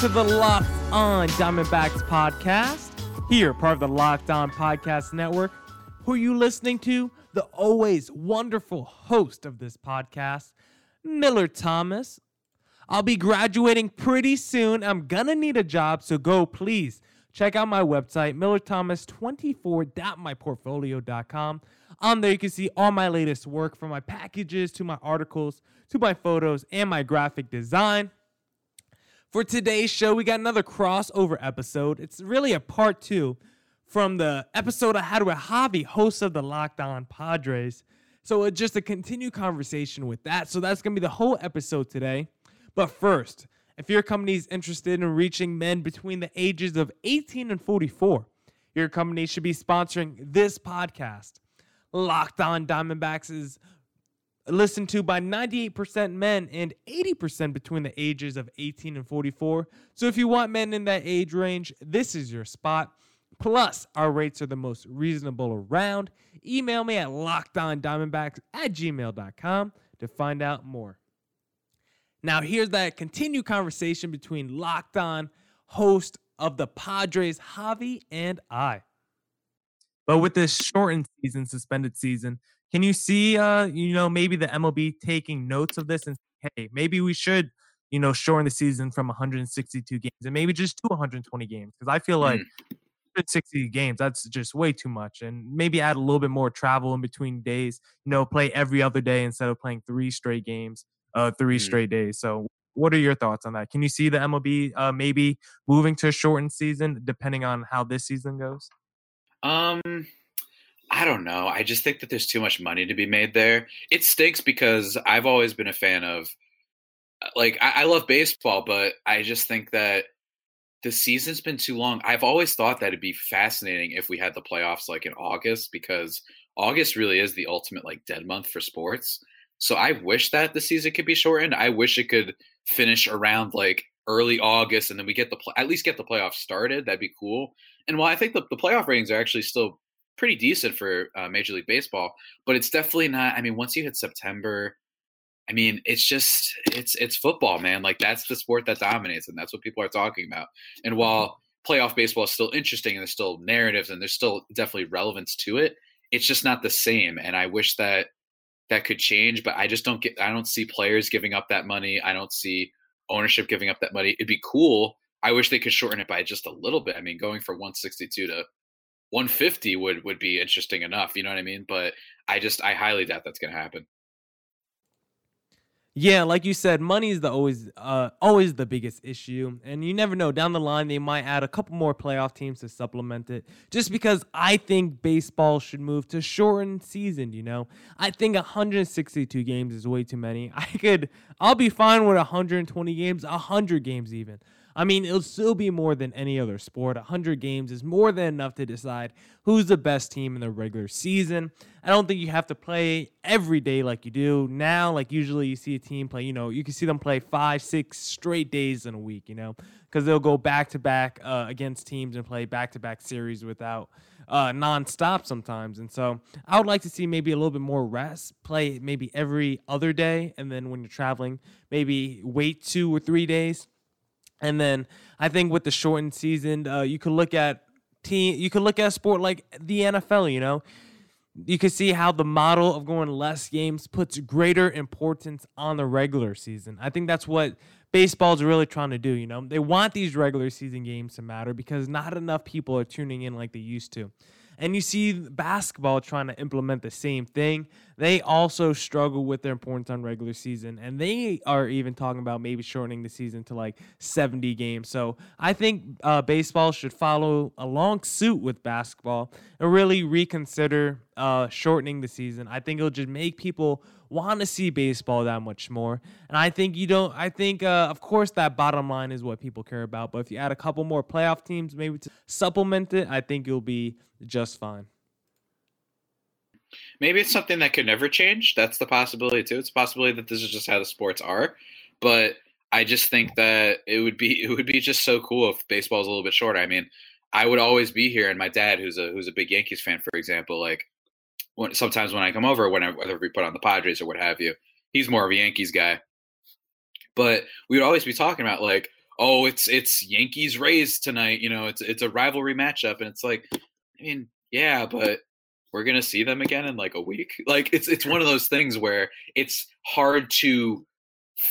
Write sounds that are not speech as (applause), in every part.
to the Locked On Diamondbacks podcast. Here, part of the Locked On Podcast Network. Who are you listening to? The always wonderful host of this podcast, Miller Thomas. I'll be graduating pretty soon. I'm gonna need a job, so go please check out my website, millerthomas24.myportfolio.com. On there, you can see all my latest work from my packages to my articles to my photos and my graphic design. For today's show, we got another crossover episode. It's really a part two from the episode I had with Javi, host of the Locked On Padres. So it's just a continued conversation with that. So that's going to be the whole episode today. But first, if your company is interested in reaching men between the ages of 18 and 44, your company should be sponsoring this podcast. Locked On Diamondbacks is listened to by 98% men and 80% between the ages of 18 and 44. So if you want men in that age range, this is your spot. Plus, our rates are the most reasonable around. Email me at lockedondiamondbacks at gmail.com to find out more. Now, here's that continued conversation between Locked On, host of the Padres, Javi, and I. But with this shortened season, suspended season, can you see, uh, you know, maybe the MLB taking notes of this and hey, maybe we should, you know, shorten the season from 162 games and maybe just to 120 games? Because I feel like mm. 60 games, that's just way too much. And maybe add a little bit more travel in between days, you know, play every other day instead of playing three straight games, uh, three mm. straight days. So what are your thoughts on that? Can you see the MLB uh, maybe moving to a shortened season depending on how this season goes? Um, I don't know. I just think that there's too much money to be made there. It stinks because I've always been a fan of, uh, like, I, I love baseball, but I just think that the season's been too long. I've always thought that it'd be fascinating if we had the playoffs like in August because August really is the ultimate like dead month for sports. So I wish that the season could be shortened. I wish it could finish around like early August and then we get the pl- at least get the playoffs started. That'd be cool. And while I think the, the playoff ratings are actually still pretty decent for uh, Major League Baseball, but it's definitely not. I mean, once you hit September, I mean, it's just it's it's football, man. Like that's the sport that dominates, and that's what people are talking about. And while playoff baseball is still interesting, and there's still narratives, and there's still definitely relevance to it, it's just not the same. And I wish that that could change, but I just don't get. I don't see players giving up that money. I don't see ownership giving up that money. It'd be cool. I wish they could shorten it by just a little bit. I mean, going from 162 to 150 would would be interesting enough. You know what I mean? But I just I highly doubt that's going to happen. Yeah, like you said, money is the always uh always the biggest issue, and you never know down the line they might add a couple more playoff teams to supplement it. Just because I think baseball should move to shortened season, you know, I think 162 games is way too many. (laughs) I could, I'll be fine with 120 games, 100 games even. I mean, it'll still be more than any other sport. 100 games is more than enough to decide who's the best team in the regular season. I don't think you have to play every day like you do now. Like, usually you see a team play, you know, you can see them play five, six straight days in a week, you know, because they'll go back to back against teams and play back to back series without uh, nonstop sometimes. And so I would like to see maybe a little bit more rest, play maybe every other day. And then when you're traveling, maybe wait two or three days and then I think with the shortened season, uh, you could look at team. You could look at a sport like the NFL. You know, you can see how the model of going less games puts greater importance on the regular season. I think that's what baseball is really trying to do. You know, they want these regular season games to matter because not enough people are tuning in like they used to. And you see basketball trying to implement the same thing. They also struggle with their importance on regular season, and they are even talking about maybe shortening the season to like 70 games. So I think uh, baseball should follow along suit with basketball and really reconsider uh, shortening the season. I think it'll just make people want to see baseball that much more. And I think you don't, I think, uh, of course, that bottom line is what people care about. But if you add a couple more playoff teams, maybe to supplement it, I think you'll be just fine. Maybe it's something that could never change. That's the possibility too. It's a possibility that this is just how the sports are. But I just think that it would be it would be just so cool if baseball is a little bit shorter. I mean, I would always be here, and my dad, who's a who's a big Yankees fan, for example, like when, sometimes when I come over, whenever whether we put on the Padres or what have you, he's more of a Yankees guy. But we would always be talking about like, oh, it's it's Yankees Rays tonight. You know, it's it's a rivalry matchup, and it's like, I mean, yeah, but we're gonna see them again in like a week. (laughs) Like it's it's one of those things where it's hard to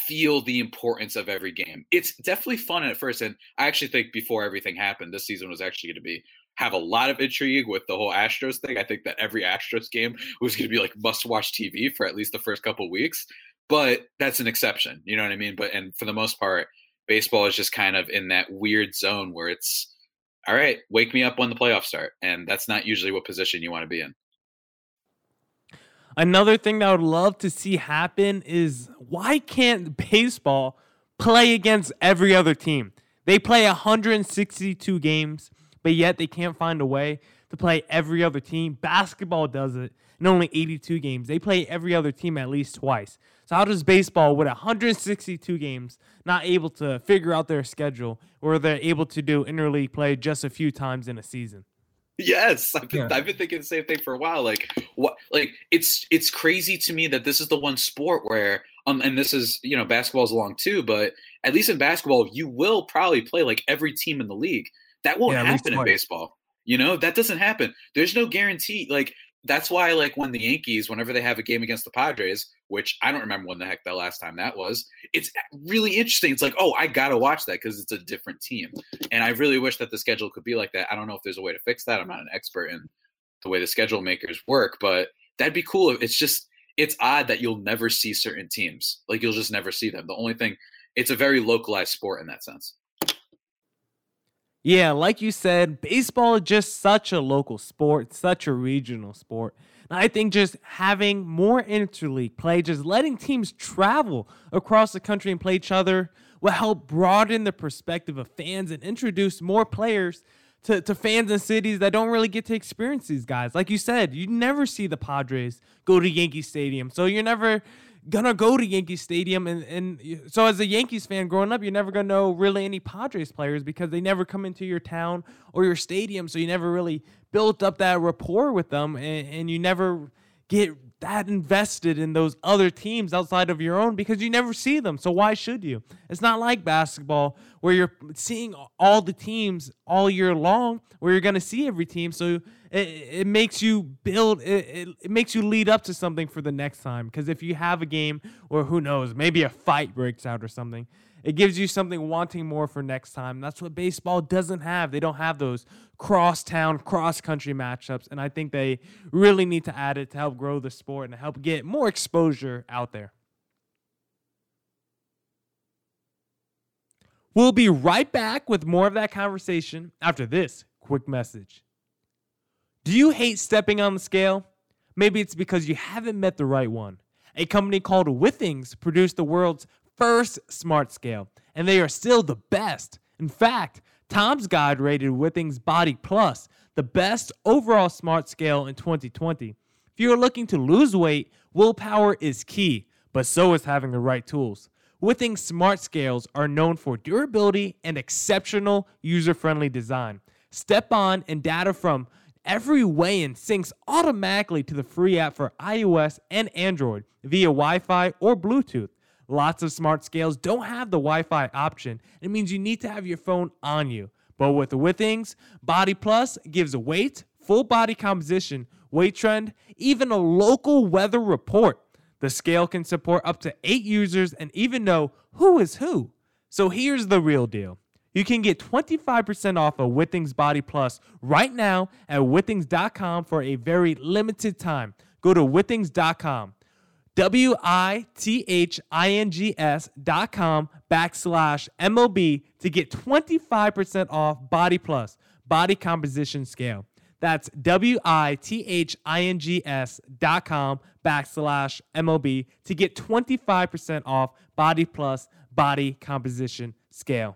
feel the importance of every game. It's definitely fun at first, and I actually think before everything happened, this season was actually going to be have a lot of intrigue with the whole Astros thing. I think that every Astros game was going to be like must watch TV for at least the first couple weeks. But that's an exception, you know what I mean? But and for the most part, baseball is just kind of in that weird zone where it's all right, wake me up when the playoffs start, and that's not usually what position you want to be in. Another thing that I would love to see happen is why can't baseball play against every other team? They play 162 games, but yet they can't find a way to play every other team. Basketball does it in only 82 games. They play every other team at least twice. So how does baseball with 162 games not able to figure out their schedule or they're able to do interleague play just a few times in a season? Yes, I've been, yeah. I've been thinking the same thing for a while. Like what? Like it's it's crazy to me that this is the one sport where um and this is you know basketball's along too, but at least in basketball you will probably play like every team in the league. That won't yeah, happen in baseball. You know that doesn't happen. There's no guarantee. Like that's why like when the Yankees, whenever they have a game against the Padres, which I don't remember when the heck the last time that was, it's really interesting. It's like, oh, I gotta watch that because it's a different team. And I really wish that the schedule could be like that. I don't know if there's a way to fix that. I'm not an expert in the way the schedule makers work, but that'd be cool. It's just it's odd that you'll never see certain teams. Like you'll just never see them. The only thing it's a very localized sport in that sense. Yeah, like you said, baseball is just such a local sport, such a regional sport. And I think just having more interleague play, just letting teams travel across the country and play each other will help broaden the perspective of fans and introduce more players to, to fans in cities that don't really get to experience these guys. Like you said, you never see the Padres go to Yankee Stadium. So you're never gonna go to Yankee Stadium, and and so as a Yankees fan growing up, you're never gonna know really any Padres players because they never come into your town or your stadium, so you never really built up that rapport with them, and, and you never get that invested in those other teams outside of your own because you never see them. So why should you? It's not like basketball where you're seeing all the teams all year long, where you're going to see every team. So it, it makes you build, it, it, it makes you lead up to something for the next time. Because if you have a game, or who knows, maybe a fight breaks out or something, it gives you something wanting more for next time. That's what baseball doesn't have. They don't have those cross town, cross country matchups. And I think they really need to add it to help grow the sport and help get more exposure out there. We'll be right back with more of that conversation after this quick message. Do you hate stepping on the scale? Maybe it's because you haven't met the right one. A company called Withings produced the world's first smart scale, and they are still the best. In fact, Tom's Guide rated Withings Body Plus the best overall smart scale in 2020. If you are looking to lose weight, willpower is key, but so is having the right tools. Withings smart scales are known for durability and exceptional user friendly design. Step on and data from every weigh in syncs automatically to the free app for iOS and Android via Wi Fi or Bluetooth. Lots of smart scales don't have the Wi Fi option. It means you need to have your phone on you. But with the Withings, Body Plus gives weight, full body composition, weight trend, even a local weather report. The scale can support up to eight users and even know who is who. So here's the real deal. You can get 25% off of Withings Body Plus right now at withings.com for a very limited time. Go to withings.com. W I T H I N G S dot com backslash MOB to get 25% off Body Plus, Body Composition Scale. That's W I T H I N G S dot com backslash MOB to get 25% off Body Plus, Body Composition Scale.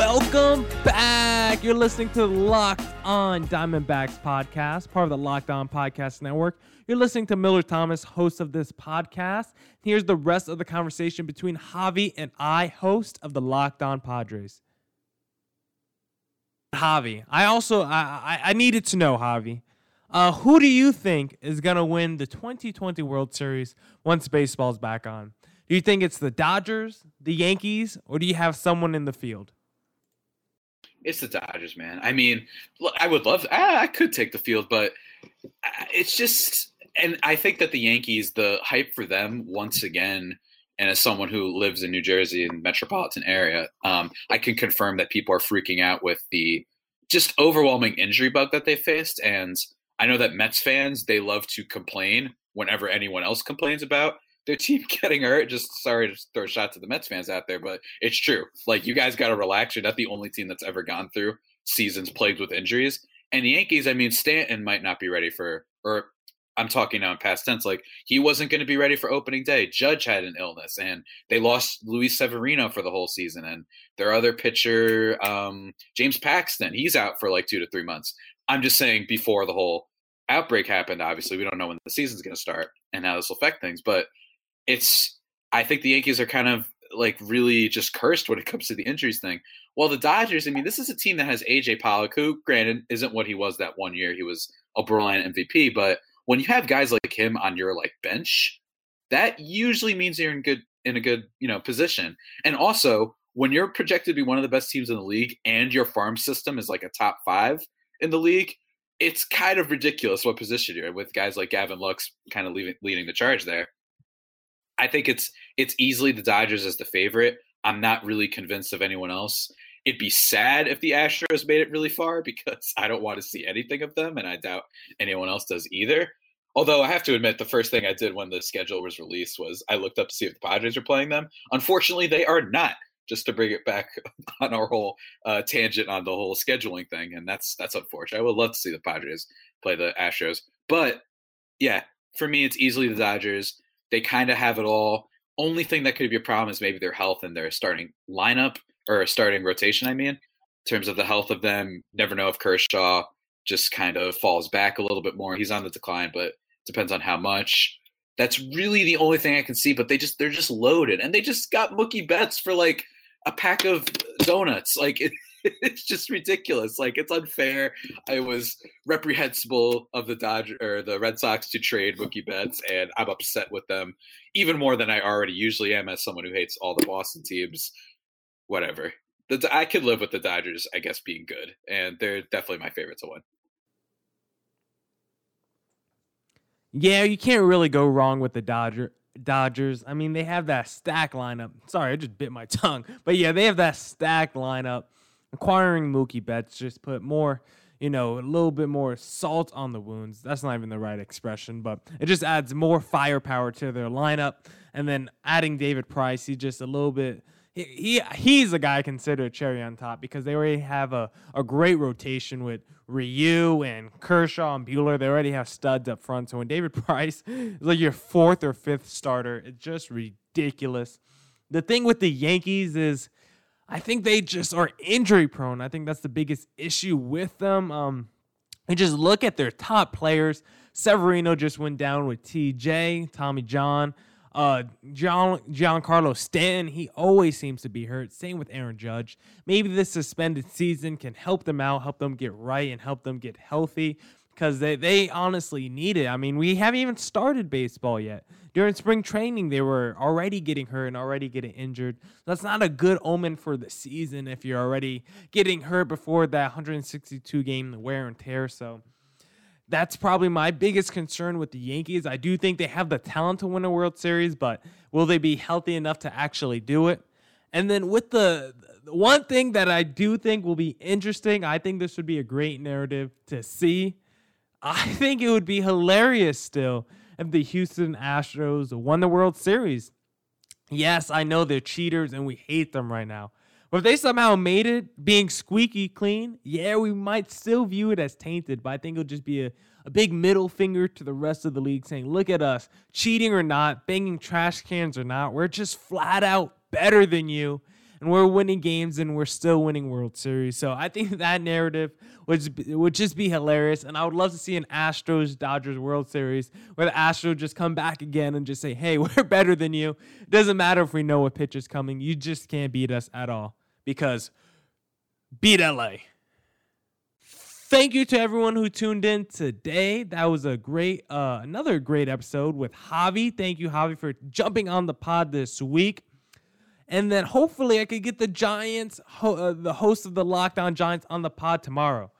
Welcome back. You're listening to Locked On Diamondbacks podcast, part of the Locked On Podcast Network. You're listening to Miller Thomas, host of this podcast. Here's the rest of the conversation between Javi and I, host of the Locked On Padres. Javi, I also I, I needed to know, Javi, uh, who do you think is gonna win the 2020 World Series once baseball's back on? Do you think it's the Dodgers, the Yankees, or do you have someone in the field? It's the Dodgers, man. I mean, I would love. I could take the field, but it's just. And I think that the Yankees, the hype for them once again, and as someone who lives in New Jersey and metropolitan area, um, I can confirm that people are freaking out with the just overwhelming injury bug that they faced. And I know that Mets fans they love to complain whenever anyone else complains about their team (laughs) getting hurt. Just sorry to throw shots shot to the Mets fans out there, but it's true. Like you guys got to relax. You're not the only team that's ever gone through seasons plagued with injuries. And the Yankees, I mean, Stanton might not be ready for, or I'm talking now in past tense, like he wasn't going to be ready for opening day. Judge had an illness, and they lost Luis Severino for the whole season. And their other pitcher, um, James Paxton, he's out for like two to three months. I'm just saying before the whole outbreak happened. Obviously, we don't know when the season's going to start and how this will affect things, but it's I think the Yankees are kind of like really just cursed when it comes to the injuries thing. Well, the Dodgers, I mean, this is a team that has AJ Pollock, who, granted, isn't what he was that one year. He was a borderline MVP, but when you have guys like him on your like bench, that usually means you're in good in a good you know position. And also, when you're projected to be one of the best teams in the league, and your farm system is like a top five in the league, it's kind of ridiculous what position you're in with guys like Gavin Lux kind of leading, leading the charge there. I think it's it's easily the Dodgers as the favorite. I'm not really convinced of anyone else. It'd be sad if the Astros made it really far (laughs) because I don't want to see anything of them, and I doubt anyone else does either. Although I have to admit, the first thing I did when the schedule was released was I looked up to see if the Padres are playing them. Unfortunately, they are not. Just to bring it back (laughs) on our whole uh, tangent on the whole scheduling thing, and that's that's unfortunate. I would love to see the Padres play the Astros, but yeah, for me, it's easily the Dodgers. They kind of have it all. Only thing that could be a problem is maybe their health and their starting lineup or starting rotation. I mean, in terms of the health of them, never know if Kershaw just kind of falls back a little bit more. He's on the decline, but depends on how much. That's really the only thing I can see. But they just they're just loaded, and they just got Mookie Betts for like a pack of donuts. Like it, (laughs) it's just ridiculous. Like it's unfair. I was reprehensible of the Dodger or the Red Sox to trade Mookie Betts, and I'm upset with them even more than I already usually am as someone who hates all the Boston teams. Whatever. The, I could live with the Dodgers, I guess, being good, and they're definitely my favorite to win. Yeah, you can't really go wrong with the Dodger Dodgers. I mean, they have that stack lineup. Sorry, I just bit my (laughs) tongue. But yeah, they have that stacked lineup acquiring Mookie Betts just put more, you know, a little bit more salt on the wounds. That's not even the right expression, but it just adds more firepower to their lineup. And then adding David Price, he's just a little bit. He, he he's a guy considered cherry on top because they already have a, a great rotation with Ryu and Kershaw and Buehler. They already have studs up front. So when David (laughs) Price is like your fourth or fifth starter, it's just ridiculous. The thing with the Yankees is I think they just are injury prone. I think that's the biggest issue with them. Um, and just look at their top players. Severino just went down with TJ, Tommy John, uh, John Giancarlo Stanton. He always seems to be hurt. Same with Aaron Judge. Maybe this suspended season can help them out, help them get right, and help them get healthy because they, they honestly need it. I mean, we haven't even started baseball yet. During spring training, they were already getting hurt and already getting injured. That's not a good omen for the season if you're already getting hurt before that 162 game wear and tear. So that's probably my biggest concern with the Yankees. I do think they have the talent to win a World Series, but will they be healthy enough to actually do it? And then with the one thing that I do think will be interesting, I think this would be a great narrative to see I (laughs) think it would be hilarious still if the Houston Astros won the World Series. Yes, I know they're cheaters and we hate them right now. But if they somehow made it being squeaky clean, yeah, we might still view it as tainted. But I think it'll just be a, a big middle finger to the rest of the league saying, look at us, cheating or not, banging trash cans or not, we're just flat out better than you. And we're winning games and we're still winning World Series. So I think (laughs) that narrative would would just be hilarious, and I would love to see an Astros Dodgers World Series where the Astros just come back again and just say, "Hey, (laughs) we're better than you." It doesn't matter if we know what pitch is coming; you just can't beat us at all because beat LA. Thank you to everyone who tuned in today. That was a great, uh, another great episode with Javi. Thank you, Javi, for jumping on the pod this week. And then hopefully I could get the Giants, ho- uh, the host of the Locked On Giants, on the pod tomorrow.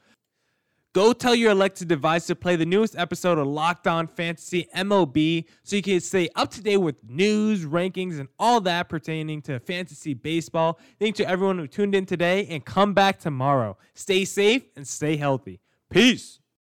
Go tell your elected device to play the newest episode of Locked On Fantasy MLB so you can stay up to date with news, rankings, and all that pertaining to fantasy baseball. Thank you to everyone who tuned in today and come back tomorrow. Stay safe and stay healthy. Peace.